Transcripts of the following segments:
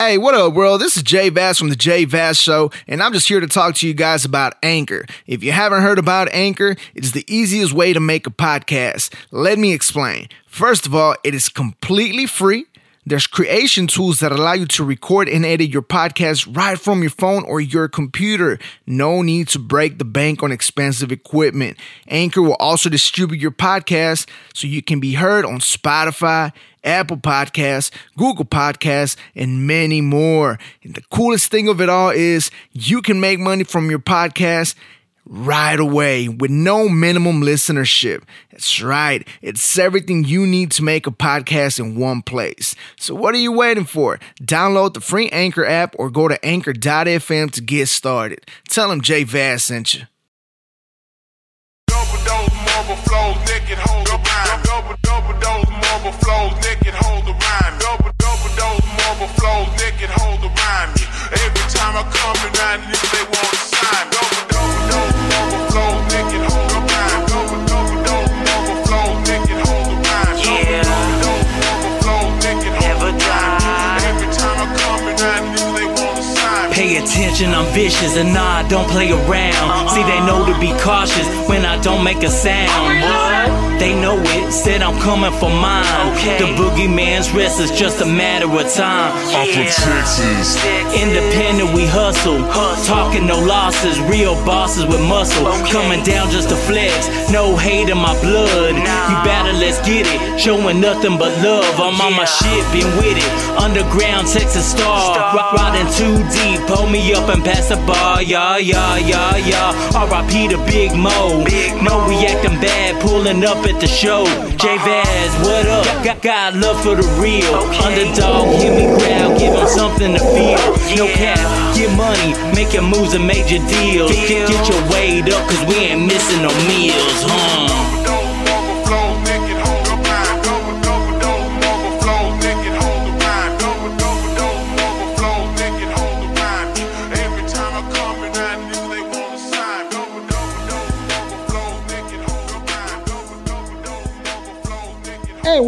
Hey, what up, world? This is Jay Vaz from The Jay Vaz Show, and I'm just here to talk to you guys about Anchor. If you haven't heard about Anchor, it's the easiest way to make a podcast. Let me explain. First of all, it is completely free. There's creation tools that allow you to record and edit your podcast right from your phone or your computer. No need to break the bank on expensive equipment. Anchor will also distribute your podcast so you can be heard on Spotify, Apple Podcasts, Google Podcasts, and many more. And the coolest thing of it all is you can make money from your podcast right away with no minimum listenership. That's right. It's everything you need to make a podcast in one place. So what are you waiting for? Download the free Anchor app or go to anchor.fm to get started. Tell them Jay Vaz sent you. Double. Double marble flows, naked hold the rhyme. Every time I come around, they want to sign. Double double dose Pay attention, I'm vicious and nah, I don't play around. See, they know to be cautious when I don't make a sound. They know it, said I'm coming for mine. The boogeyman's rest is just a matter of time. I'm from Texas. Independent, we hustle. Talking no losses, real bosses with muscle. Coming down just to flex, no hate in my blood. You Showing nothing but love. I'm on my shit, been with it. Underground Texas star. Ri- Riding too deep, pull me up and pass the bar. Yeah, yeah, yeah, yeah. RIP to Big Mo. Know we acting bad, pulling up at the show. J Vaz, what up? Got, got love for the real. Underdog, give me ground, give 'em something to feel. No cap, get money, making moves and major deals. Get, get your weight up, cause we ain't missing no meals, huh?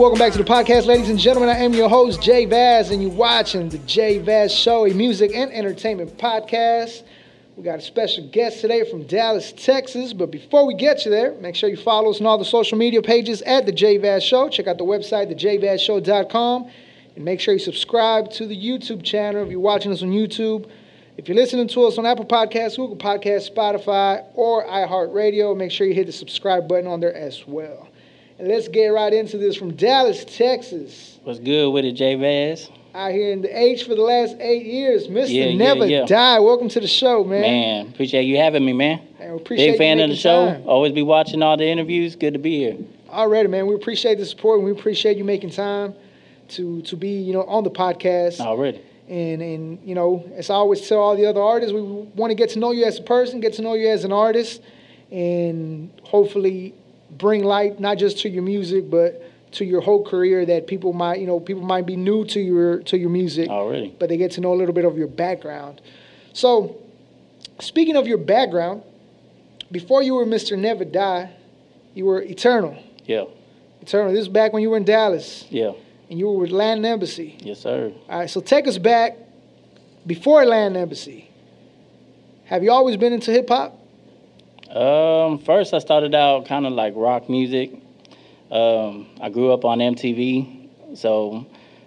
Welcome back to the podcast, ladies and gentlemen. I am your host, Jay Vaz, and you're watching the Jay Vaz Show, a music and entertainment podcast. We got a special guest today from Dallas, Texas. But before we get you there, make sure you follow us on all the social media pages at the Jay Vaz Show. Check out the website, thejvazshow.com, and make sure you subscribe to the YouTube channel if you're watching us on YouTube. If you're listening to us on Apple Podcasts, Google Podcasts, Spotify, or iHeartRadio, make sure you hit the subscribe button on there as well. And let's get right into this from Dallas, Texas. What's good with it, J Vaz? Out here in the H for the last eight years, Mr. Yeah, yeah, Neva yeah. Die. Welcome to the show, man. Man, appreciate you having me, man. Man, appreciate Big fan of the show. time. Always be watching all the interviews. Good to be here. Already, man. We appreciate the support and we appreciate you making time to to be, you know, on the podcast. Already. And and you know, as I always tell all the other artists, we want to get to know you as a person, get to know you as an artist, and hopefully bring light not just to your music, but to your whole career that people might, you know, people might be new to your to your music. Oh, Already. but they get to know a little bit of your background. So, speaking of your background, before you were Mr. Neva Die, you were Eternal. Yeah. Eternal. This is back when you were in Dallas Yeah. and you were with Latin Embassy. Yes, sir. All right, so take us back before Latin Embassy. Have you always been into hip hop? Um, first, I started out kind of like rock music. Um, I grew up on MTV, so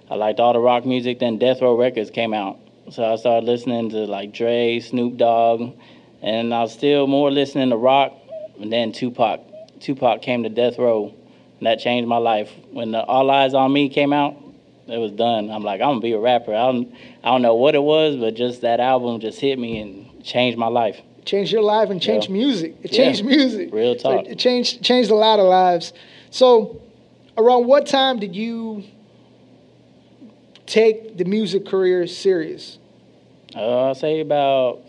I liked all the rock music. Then Death Row Records came out, so I started listening to like Dre, Snoop Dogg, and I was still more listening to rock. And then Tupac, Tupac came to Death Row, and that changed my life. When the All Eyez on Me came out, it was done. I'm like, I'm gonna be a rapper. I don't, I don't know what it was, but just that album just hit me and changed my life. Changed your life and changed Yeah. music. It Yeah. changed music. Real So talk. it changed changed a lot of lives. So, around what time did you take the music career serious? Uh, I'll say about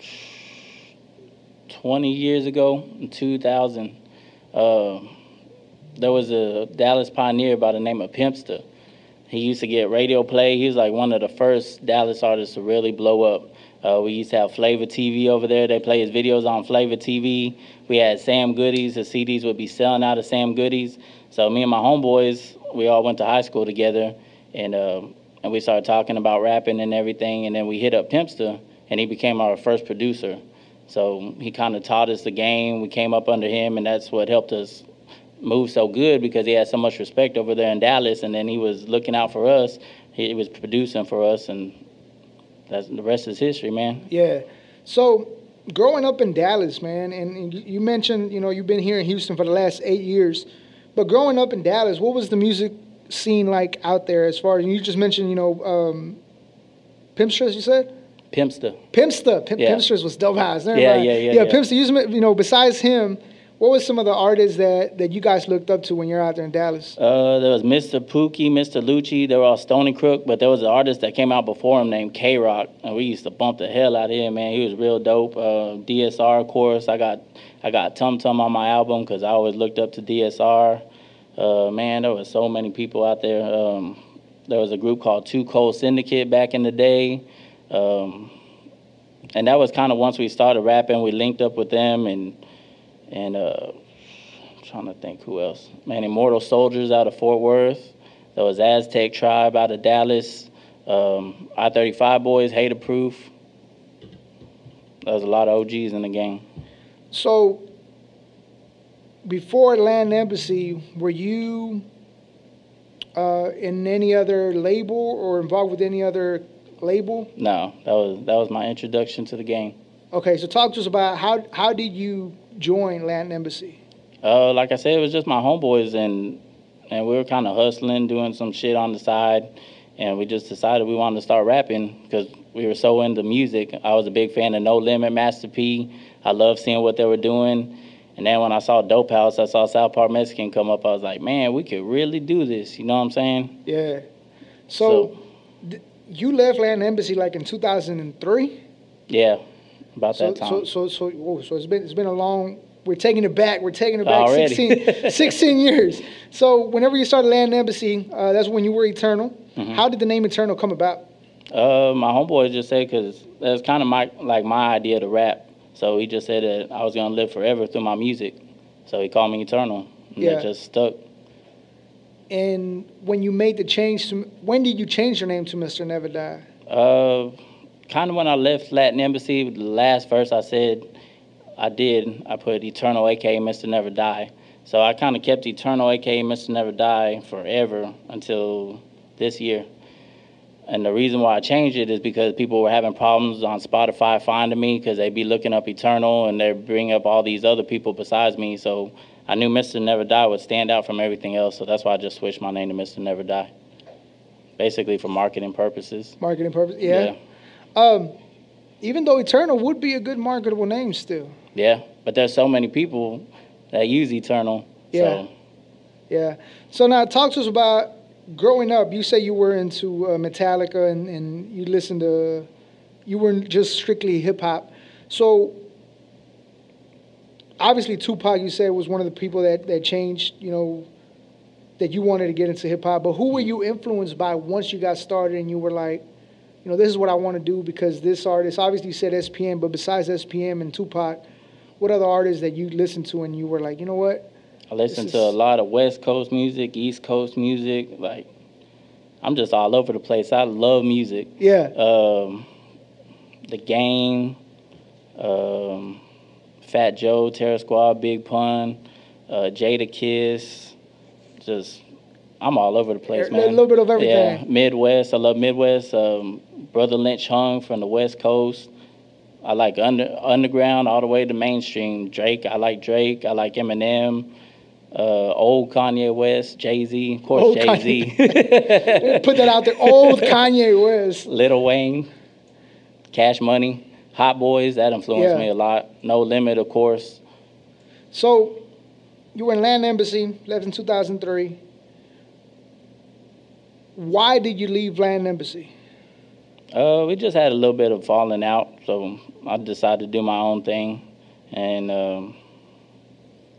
20 years ago, in 2000, uh, there was a Dallas pioneer by the name of Pimpster. He used to get radio play. He was like one of the first Dallas artists to really blow up. Uh, we used to have Flavor TV over there. They play his videos on Flavor TV. We had Sam Goodies. The CDs would be selling out of Sam Goodies. So me and my homeboys, we all went to high school together, and uh, and we started talking about rapping and everything. And then we hit up Pimpster, and he became our first producer. So he kind of taught us the game. We came up under him, and that's what helped us move so good because he had so much respect over there in Dallas. And then he was looking out for us. He was producing for us, and that's the rest is history, man. Yeah. So growing up in Dallas, man, and, you mentioned, you know, you've been here in Houston for the last eight years, but growing up in Dallas, what was the music scene like out there as far as you just mentioned, you know, um, Pimpsters, you said? Pimpster. Pimpster. Pimp, Yeah. Pimpsters was dope house. Yeah, yeah, yeah, Yeah, yeah. Pimpster, you know, besides him, what was some of the artists that, that you guys looked up to when you're out there in Dallas? Uh, there was Mr. Pookie, Mr. Lucci. They were all Stony Crook, but there was an artist that came out before him named K Rock, and we used to bump the hell out of him. Man, he was real dope. Uh, DSR, of course. I got I got Tum Tum on my album because I always looked up to DSR. Uh, man, there was so many people out there. Um, there was a group called Two Cold Syndicate back in the day. Um, and that was kind of once we started rapping, we linked up with them and and uh, I'm trying to think who else. Man, Immortal Soldiers out of Fort Worth. There was Aztec Tribe out of Dallas. Um, I-35 Boys, Hataproof. There was a lot of OGs in the game. So, before Latin Embassy, were you uh, in any other label or involved with any other label? No, that was that was my introduction to the game. Okay, so talk to us about how how did you join Latin Embassy? Uh, like I said, it was just my homeboys, and and we were kind of hustling, doing some shit on the side, and we just decided we wanted to start rapping because we were so into music. I was a big fan of No Limit, Master P. I loved seeing what they were doing, and then when I saw Dope House, I saw South Park Mexican come up. I was like, man, we could really do this. You know what I'm saying? Yeah. So, d- you left Latin Embassy like in 2003. Yeah, about So that time. so so so whoa, so it's been it's been a long. We're taking it back. We're taking it back Already. 16, 16 years. So whenever you started Latin Embassy, uh, that's when you were Eternal. Mm-hmm. How did the name Eternal come about? Uh, my homeboy just said because that's kind of my like my idea to rap. So he just said that I was gonna live forever through my music. So he called me Eternal, and Yeah. that just stuck. And when you made the change to, when did you change your name to Mr. Neva Die? Uh, kind of when I left Latin Embassy, the last verse I said I did, I put Eternal, aka Mr. Neva Die. So I kind of kept Eternal, aka Mr. Neva Die, forever until this year. And the reason why I changed it is because people were having problems on Spotify finding me because they'd be looking up Eternal and they'd bring up all these other people besides me. So I knew Mr. Neva Die would stand out from everything else. So that's why I just switched my name to Mr. Neva Die. Basically for marketing purposes. Marketing purpose? Yeah. Um, even though Eternal would be a good marketable name still. Yeah, but there's so many people that use Eternal. Yeah. So Yeah. So now talk to us about growing up. You say you were into uh, Metallica and, and you listened to, you weren't just strictly hip hop. So obviously Tupac, you said, was one of the people that, that changed, you know, that you wanted to get into hip hop. But who were you influenced by once you got started and you were like, you know, this is what I want to do because this artist, obviously you said SPM, but besides SPM and Tupac, what other artists that you listened to and you were like, you know what? I listen to a lot of West Coast music, East Coast music. Like, I'm just all over the place. I love music. Yeah. Um, the Game, um, Fat Joe, Terror Squad, Big Pun, uh, Jadakiss. Just, I'm all over the place, man. A little bit of everything. Yeah, Midwest. I love Midwest. Um, Brother Lynch Hung from the West Coast. I like under underground all the way to mainstream. Drake. I like Drake. I like Eminem. Uh, old Kanye West, Jay Z, of course Jay Z, Put that out there. Old Kanye West. Little Wayne, Cash Money, Hot Boys. That influenced Yeah. me a lot. No Limit, of course. So, you were in Latin Embassy, left in 2003. Why did you leave Latin Embassy? Uh, we just had a little bit of falling out, so I decided to do my own thing, and um,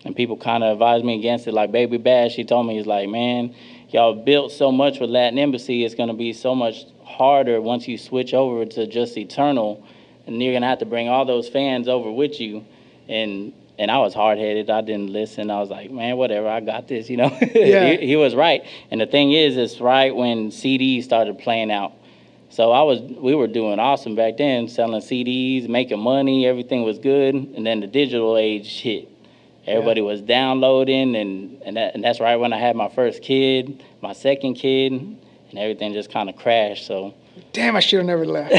and people kind of advised me against it. Like Baby Bash, she told me, "He's like, man, y'all built so much with Latin Embassy. It's gonna be so much harder once you switch over to just Eternal, and you're gonna have to bring all those fans over with you." And and I was hard headed. I didn't listen. I was like, man, whatever, I got this, you know. Yeah. he, he was right. And the thing is, it's right when CDs started playing out. So I was, we were doing awesome back then, selling CDs, making money, everything was good. And then the digital age hit. Everybody was downloading, and and, that, and that's right when I had my first kid, my second kid, and everything just kind of crashed. So Damn, I should have never left.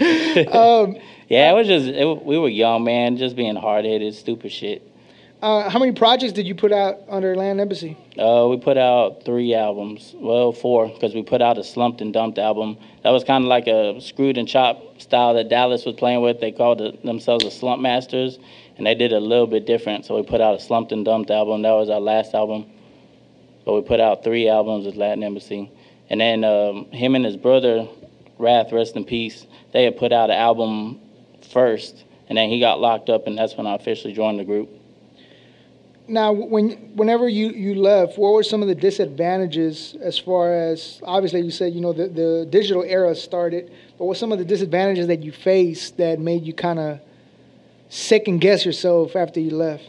Um, yeah, it was just it, we were young, man, just being hard headed, stupid shit. Uh, how many projects did you put out under Latin Embassy? Uh, we put out three albums. Well, four, because we put out a Slumped and Dumped album. That was kind of like a screwed and chopped style that Dallas was playing with. They called it, themselves the Slump Masters, and they did a little bit different. So we put out a Slumped and Dumped album. That was our last album. But we put out three albums with Latin Embassy. And then um, him and his brother, Wrath, rest in peace, they had put out an album first, and then he got locked up, and that's when I officially joined the group. Now, when whenever you, you left, what were some of the disadvantages as far as obviously you said you know the, the digital era started, but what some of the disadvantages that you faced that made you kind of second guess yourself after you left?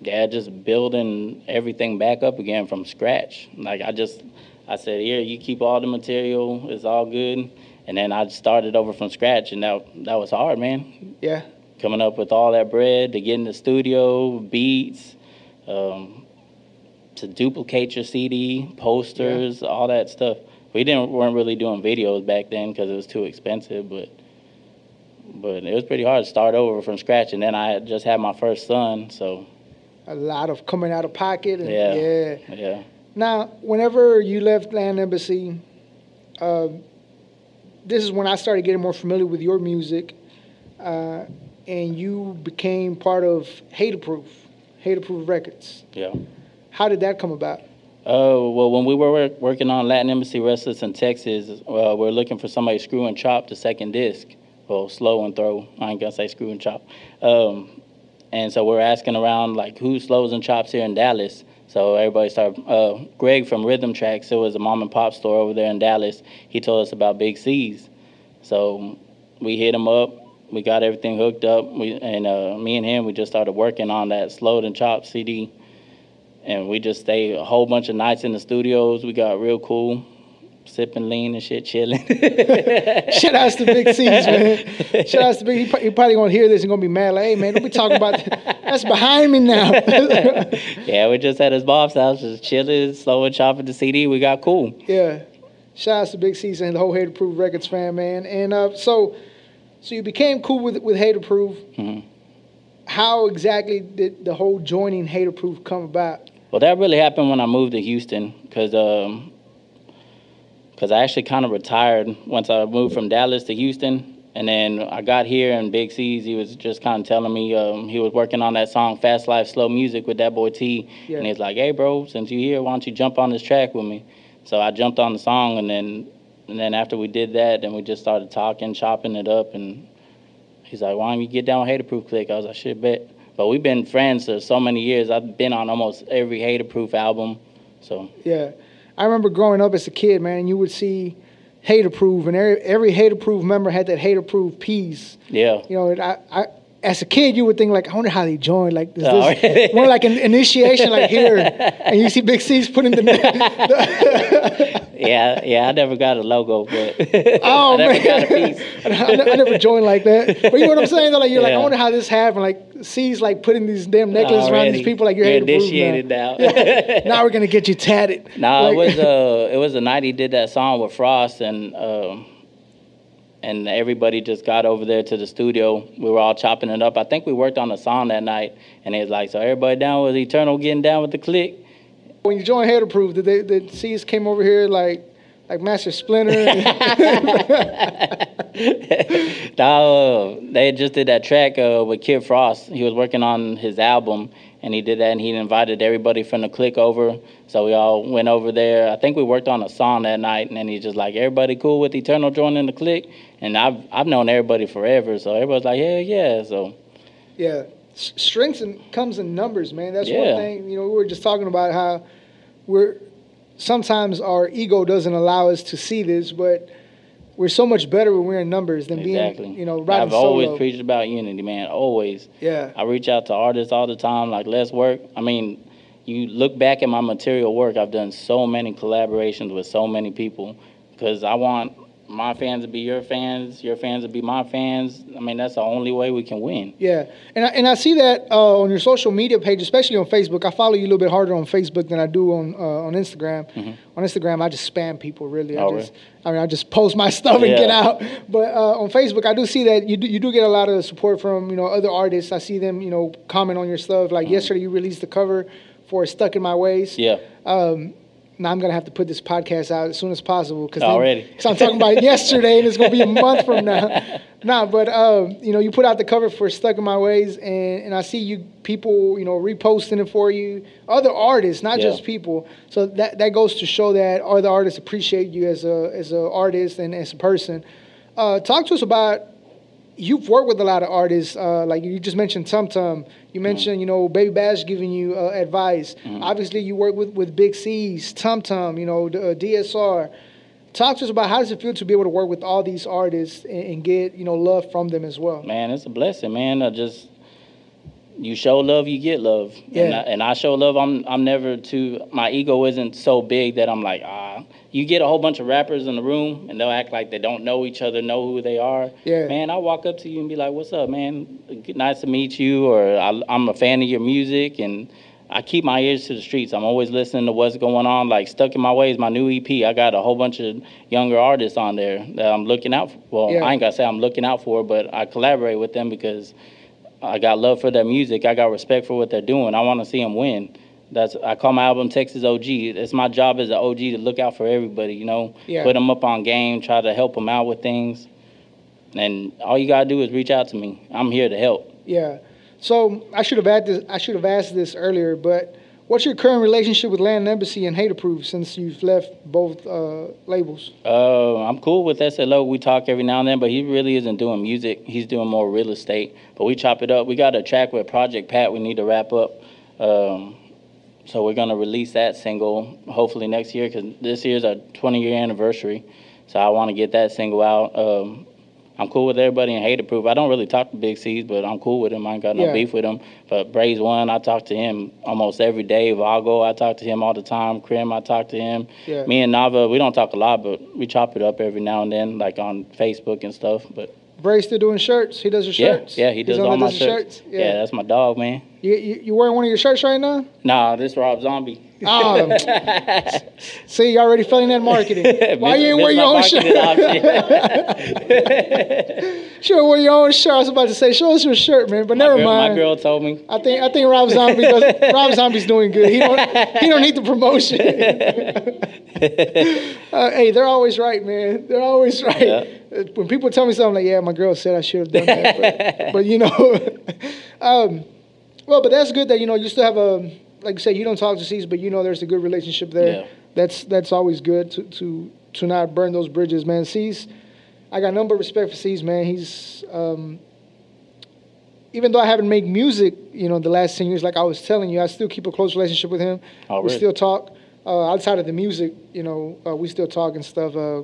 yeah, just building everything back up again from scratch. Like I just, I said, here, you keep all the material, it's all good, and then I started over from scratch, and that that was hard, man. Yeah, Coming up with all that bread to get in the studio, beats, um, to duplicate your CD, posters, all that stuff. We didn't weren't really doing videos back then because it was too expensive, but but it was pretty hard to start over from scratch. And then I just had my first son, so a lot of coming out of pocket. And, Yeah. yeah. yeah. Now, whenever you left Latin Embassy, uh, this is when I started getting more familiar with your music, uh, and you became part of Hataproof, Hataproof Records. Yeah. How did that come about? Oh, well, when we were work, working on Latin Embassy Restless in Texas, uh, we are looking for somebody to screw and chop the second disc. Well, slow and throw. I ain't gonna say screw and chop. Um, and so we're asking around, like, who slows and chops here in Dallas? So everybody started, uh, Greg from Rhythm Tracks, it was a mom and pop store over there in Dallas. He told us about Big C's. So we hit him up. We got everything hooked up. We, and uh, me and him, we just started working on that slowed and chopped CD and we just stayed a whole bunch of nights in the studios. We got real cool, sipping lean and shit, chilling. Shout outs to Big C's, man. Shout outs to Big. He, probably gonna hear this and gonna be mad. Like, hey, man, don't be talking about that. That's behind me now. yeah, we just at his mom's house, just chilling, slow and chopping the CD. We got cool. yeah. Shout outs to Big C's and the whole Hataproof Records fan, man. And uh, so, so you became cool with with Hataproof. Mhm. How exactly did the whole joining Hataproof come about? Well, that really happened when I moved to Houston, cause um, cause I actually kind of retired once I moved from Dallas to Houston, and then I got here and Big C's. He was just kind of telling me um, he was working on that song "Fast Life, Slow Music" with that boy T, Yeah. and he's like, "Hey, bro, since you here, why don't you jump on this track with me?" So I jumped on the song, and then and then after we did that, then we just started talking, chopping it up, and he's like, "Why don't you get down with Hataproof Click?" I was like, "Shit, bet." But we've been friends for so many years. I've been on almost every Hataproof album. So Yeah, I remember growing up as a kid, man. You would see Hataproof, and every, every Hataproof member had that Hataproof piece. yeah, You know, I, I, as a kid, you would think like, I wonder how they joined. Like, is Oh, this really? more like an initiation, like here, and you see Big C's putting the. yeah, yeah. I never got a logo, but Oh I never man, got a piece. I, I never joined like that. But you know what I'm saying? Though? Like you're like, I wonder how this happened. Like C's like putting these damn necklaces around these people. Like you're, You're initiated now. now. now we're gonna get you tatted. No, Like- it was uh, it was the night he did that song with Frost, and um, and everybody just got over there to the studio. We were all chopping it up. I think we worked on a song that night, and he was like, "So everybody down with Eternal getting down with the click." When you joined Hataproof, did they did C's came over here like like Master Splinter? no, they just did that track uh, with Kid Frost. He was working on his album, and he did that, and he invited everybody from the click over. So we all went over there. I think we worked on a song that night, and then he's just like, "Everybody cool with Eternal joining the click?" And I've I've known everybody forever, so everybody's like, yeah, yeah!" So yeah, S- strengths comes in numbers, man. That's one Yeah. thing. You know, we were just talking about how we're sometimes our ego doesn't allow us to see this, but we're so much better when we're in numbers than Exactly. being, you know, riding I've always preached about unity, man. Always. yeah, I reach out to artists all the time, like let's work. I mean, you look back at my material work. I've done so many collaborations with so many people because I want my fans to be your fans, your fans to be my fans. I mean, that's the only way we can win. yeah. And I, and I see that uh, on your social media page, especially on Facebook. I follow you a little bit harder on Facebook than I do on uh, on Instagram. On Instagram, I just spam people. Really, I Mm-hmm. Oh, just, I mean, I just post my stuff and get out. But uh, on Facebook, I do see that you do, you do get a lot of support from you know other artists. I see them, you know, comment on your stuff. Like yesterday, you released the cover for "Stuck in My Ways." Mm-hmm. Yeah. Um, now I'm gonna have to put this podcast out as soon as possible because Already. Because I'm talking about it yesterday, and it's gonna be a month from now. nah, but um, you know, you put out the cover for "Stuck in My Ways," and and I see you people, you know, reposting it for you. Other artists, not Yeah. just people. So that that goes to show that other artists appreciate you as a as an artist and as a person. Uh, talk to us about you've worked with a lot of artists. Uh, like you just mentioned Tum Tum. You mentioned, you know, Baby Bash giving you uh, advice. Obviously, you work with, with Big C's, Tum Tum, you know, the, uh, DSR. Talk to us about how does it feel to be able to work with all these artists and, and get, you know, love from them as well. Man, it's a blessing, man. I just you show love, you get love. And Yeah. I, and I show love. I'm I'm never too. My ego isn't so big that I'm like ah. You get a whole bunch of rappers in the room and they'll act like they don't know each other, know who they are. Yeah. Man, I walk up to you and be like, "What's up, man? Good- Nice to meet you." Or I, I'm a fan of your music and. I keep my ears to the streets. I'm always listening to what's going on. Like Stuck in My Way is my new EP. I got a whole bunch of younger artists on there that I'm looking out for. Well, Yeah. I ain't gonna say I'm looking out for, but I collaborate with them because I got love for their music. I got respect for what they're doing. I want to see them win. That's I call my album Texas OG. It's my job as an OG to look out for everybody. You know, Yeah. put them up on game, try to help them out with things. And all you gotta do is reach out to me. I'm here to help. Yeah. So I should have asked this, I should have asked this earlier, but what's your current relationship with Latin Embassy and Hataproof since you've left both uh, labels? Uh, I'm cool with SLO. We talk every now and then, but he really isn't doing music. He's doing more real estate. But we chop it up. We got a track with Project Pat. We need to wrap up. Um, so we're gonna release that single hopefully next year because this year's our 20 year anniversary. So I want to get that single out. Um, I'm cool with everybody in Hataproof. I don't really talk to Big C's, but I'm cool with him. I ain't got no Yeah. beef with him. But Braze One, I talk to him almost every day. Vago, I talk to him all the time. Krim, I talk to him. Yeah. Me and Nava, we don't talk a lot, but we chop it up every now and then, like on Facebook and stuff. But Bray still doing shirts? He does your shirts? yeah, he does all my does shirts. the Yeah. that's my dog, man. You, you, you wearing one of your shirts right now? Nah, this Rob Zombie. Um, see, you already failing that marketing. Why you ain't wear your own shirt? Sure, wear your own shirt. I was about to say, show us your shirt, man, but my, never girl, mind. my girl told me. I think I think Rob Zombie does. Rob Zombie's doing good. He don't he don't need the promotion. uh, hey, they're always right, man. They're always right. Yeah. Uh, When people tell me something like, "Yeah, my girl said I should have done that," but, but you know, um, well, but that's good that you know you still have a like I said you don't talk to C's, but you know there's a good relationship there. Yeah. That's that's always good to to to not burn those bridges, man. C's, I got number of respect for C's, man. He's um, even though I haven't made music, you know, the last ten years, like I was telling you, I still keep a close relationship with him. Oh, we really? still talk uh, outside of the music. You know, uh, we still talk and stuff. Uh,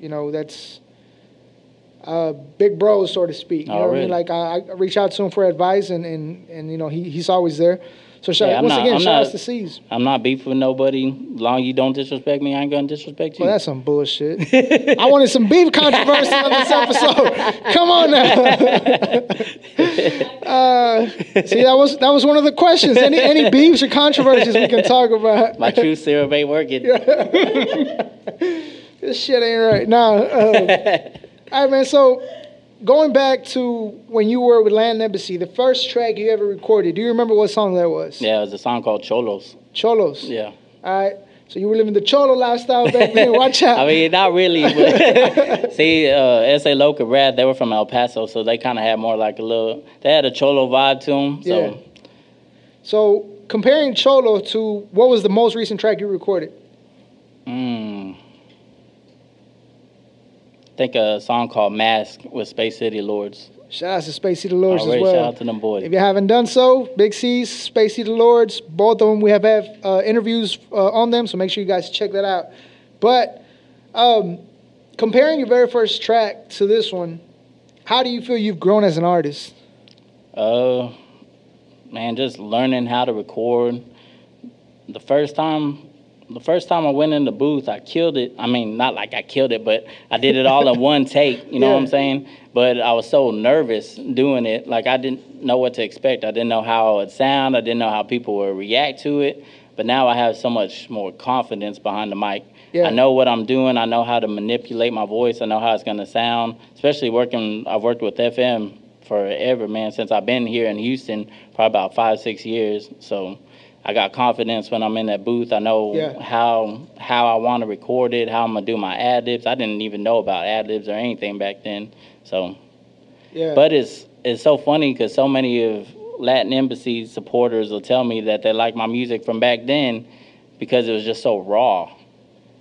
you know, that's uh, big bros, so to speak. You Oh, know what I mean? Like I, I reach out to him for advice, and and, and you know, he, he's always there. So shout, Yeah, once not- again, I'm shout not- to C's. I'm not beef with nobody. Long you don't disrespect me, I ain't gonna disrespect you. Well, that's some bullshit. I wanted some beef controversy on this episode. Come on now. uh, see, that was that was one of the questions. Any any beefs or controversies we can talk about? My true syrup ain't working. this shit ain't right. Nah. Uh, all right, man. So going back to when you were with Latin Embassy, the first track you ever recorded. Do you remember what song that was? Yeah, it was a song called Cholos. Cholos. Yeah. All right. So you were living the cholo lifestyle back then. Watch out. I mean, not really. But see, uh, SA Local Rad, they were from El Paso, so they kind of had more like a little. They had a cholo vibe to them. So Yeah. So comparing Cholo to what was the most recent track you recorded? Mm. I think a song called Mask with Space City Lords. Shout out to Space City Lords as well. shout out to them boys. If you haven't done so, Big C's, Space City Lords, both of them, we have had uh, interviews uh, on them, so make sure you guys check that out. But um, comparing your very first track to this one, how do you feel you've grown as an artist? Uh, man, just learning how to record. The first time, the first time I went in the booth, I killed it. I mean, not like I killed it, but I did it all in one take. You know what I'm saying? But I was so nervous doing it. Like I didn't know what to expect. I didn't know how it would sound. I didn't know how people would react to it. But now I have so much more confidence behind the mic. Yeah. I know what I'm doing. I know how to manipulate my voice. I know how it's gonna sound. Especially working, I've worked with FM forever, man. Since I've been here in Houston, probably about five, six years. So I got confidence when I'm in that booth. I know Yeah. how how I want to record it, how I'm gonna do my ad libs. I didn't even know about ad libs or anything back then. So, Yeah. but it's it's so funny because so many of Latin Embassy supporters will tell me that they like my music from back then because it was just so raw.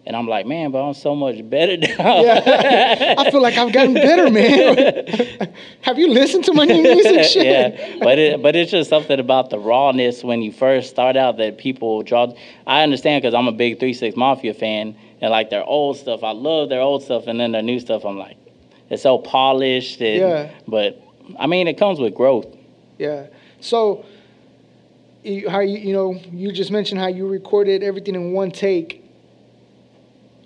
And I'm like, man, but I'm so much better now. yeah. I feel like I've gotten better, man. Have you listened to my new music? Shit. yeah, but it but it's just something about the rawness when you first start out that people draw. I understand because I'm a big Three Six Mafia fan, and like their old stuff, I love their old stuff, and then their new stuff, I'm like, it's so polished. And, Yeah. But I mean, it comes with growth. Yeah. So, how you you know you just mentioned how you recorded everything in one take.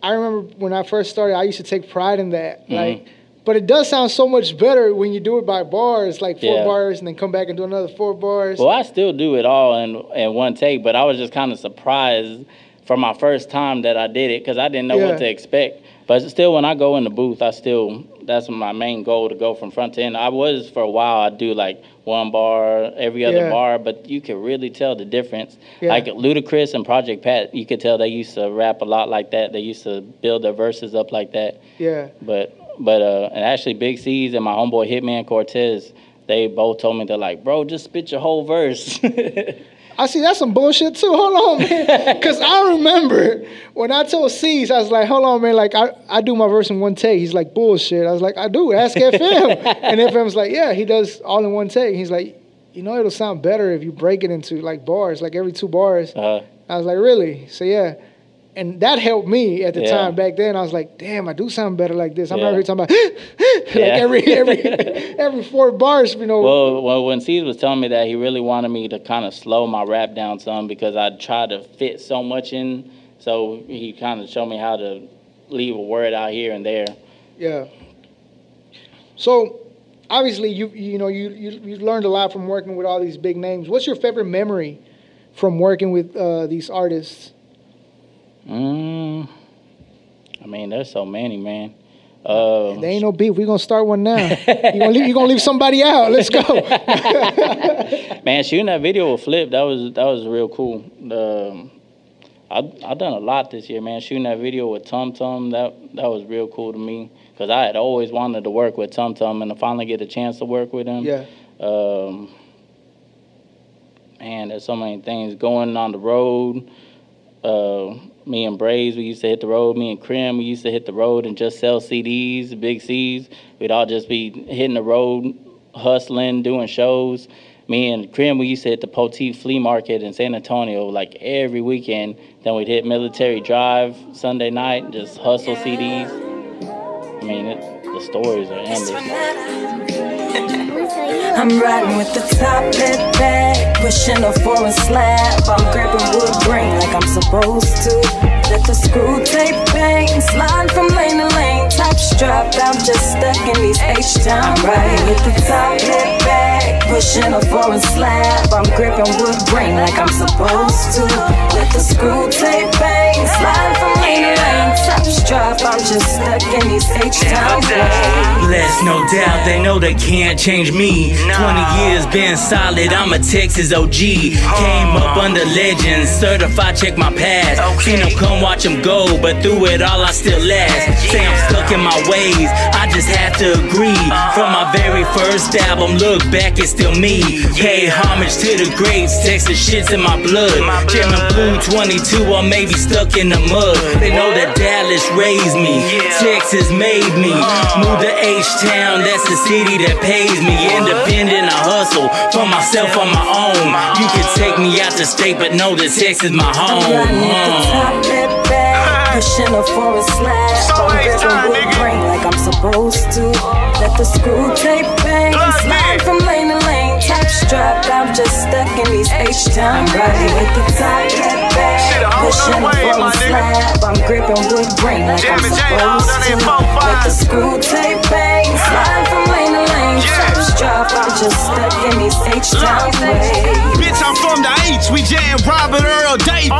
I remember when I first started, I used to take pride in that. Mm-hmm. Like, but it does sound so much better when you do it by bars, like four Yeah. bars, and then come back and do another four bars. Well, I still do it all in in one take, but I was just kind of surprised for my first time that I did it because I didn't know Yeah. what to expect. But still, when I go in the booth, I still that's my main goal to go from front to end. I was for a while. I do like one bar every other Yeah. bar, but you can really tell the difference. Yeah. Like Ludacris and Project Pat, you could tell they used to rap a lot like that. They used to build their verses up like that. yeah. But but uh, and actually Big C's and my homeboy Hitman Cortez, they both told me they're like, bro, just spit your whole verse. I see that's some bullshit too. Hold on, man. Cause I remember when I told C's, I was like, hold on, man, like I, I do my verse in one take. He's like, bullshit. I was like, I do, ask FM. and FM's like, yeah, he does all in one take. He's like, you know, it'll sound better if you break it into like bars, like every two bars. uh, I was like, really? So yeah. And that helped me at the Yeah. time back then. I was like, damn, I do sound better like this. I'm Yeah. not here talking about like Yeah. every every every four bars, you know. well, well, when C's was telling me that, he really wanted me to kind of slow my rap down some because I tried to fit so much in. So he kind of showed me how to leave a word out here and there. Yeah. So, obviously, you you know you you you learned a lot from working with all these big names. What's your favorite memory from working with uh, these artists? Mm, I mean, there's so many, man. Um, There ain't no beef. We're gonna start one now. you gonna leave, you gonna leave somebody out. Let's go. Man, shooting that video with Flip, that was that was real cool. Um, I I done a lot this year, man. Shooting that video with Tum Tum, that that was real cool to me because I had always wanted to work with Tum Tum and to finally get a chance to work with him. yeah. Um, man, there's so many things going on the road. Uh, me and Braves, we used to hit the road. Me and Krim, we used to hit the road and just sell CDs, big C's. We'd all just be hitting the road, hustling, doing shows. Me and Krim, we used to hit the Poteet Flea Market in San Antonio like every weekend. Then we'd hit Military Drive Sunday night and just hustle CDs. I mean, it, the stories are endless. I'm riding with the top lit back, pushing a foreign slab. I'm gripping wood grain like I'm supposed to. Let the screw tape bang, slide from lane to lane. Top strapped, I'm just stuck in these H-Town. I'm riding with the top lit back, pushing a foreign slab. I'm gripping wood grain like I'm supposed to. Let the screw tape bang, slide from lane to lane. Top strapped, I'm just stuck in these H-Town. Less no doubt, they know they can't change me. 20 years been solid, I'm a Texas OG. Came up under legends, certified, check my past. Seen them come, watch them go, but through it all, I still last. Say I'm stuck in my ways, I just have to agree. From my very first album, look back, it's still me. Pay homage to the greats, Texas shit's in my blood. Chairman Blue 22, or maybe stuck in the mud. They know that Dallas raised me, Texas made me. Uh. Moved to H-Town, that's the city that pays me. Independent, I hustle for myself on my own. You can take me out the state, but know that Texas my I'm riding with the home. Pushing a forest slab. So I'm time, nigga. grain like I'm supposed to. Let the screw tape bang. Slide from lane to lane. Top strapped. I'm just stuck in these H-Town. Riding with the top. Shit, a Pushing a forest slab. I'm gripping wood grain like I'm Jammin' J, all supposed to. in four, five. Let the screw tape bang. Slide from lane to lane. Top strap. I'm just stuck in these H-Town. Bitch, I'm from the H. We jam Robert Earl Davis.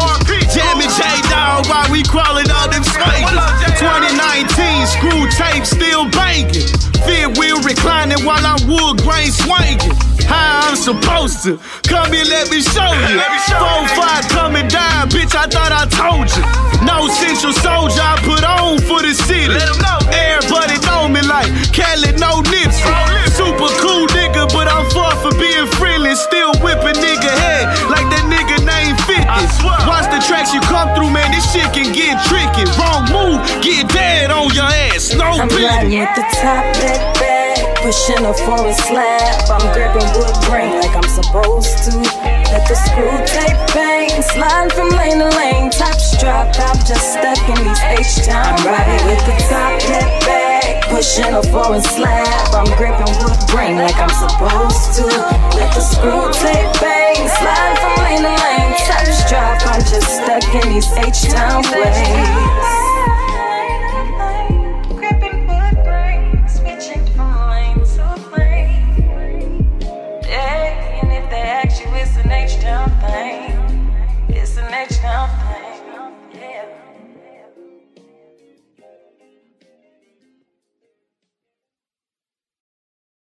Jamming J Dog while we crawling all them What up, spaces. J.I.? 2019 screw tape still banging. Fifth wheel reclining while I'm wood grain swinging. How I'm supposed to. Come here, let me show you. Let me show you, Four five coming down, bitch. I thought I told you. No central soldier I put on for the city. Let 'em know. Everybody know me like Kelly, no Nipsey. Super cool nigga, but I'm far from being friendly. Still whipping nigga head like that nigga named 50. I swear. Watch the tracks you come through, man. This shit can get tricky. Wrong move, get dead on your ass. No I'm riding with the top lit bag, pushing a forest slab. I'm gripping wood grain like I'm supposed to. Let the screw tape bang, sliding from lane to lane. Top strap, I'm just stuck in these H-Town. I'm riding with the top lit bag, pushing a forest slab. I'm gripping wood grain like I'm supposed to. Let the screw tape bang, sliding from lane to lane. Top strap, I'm just stuck in these H-Town ways.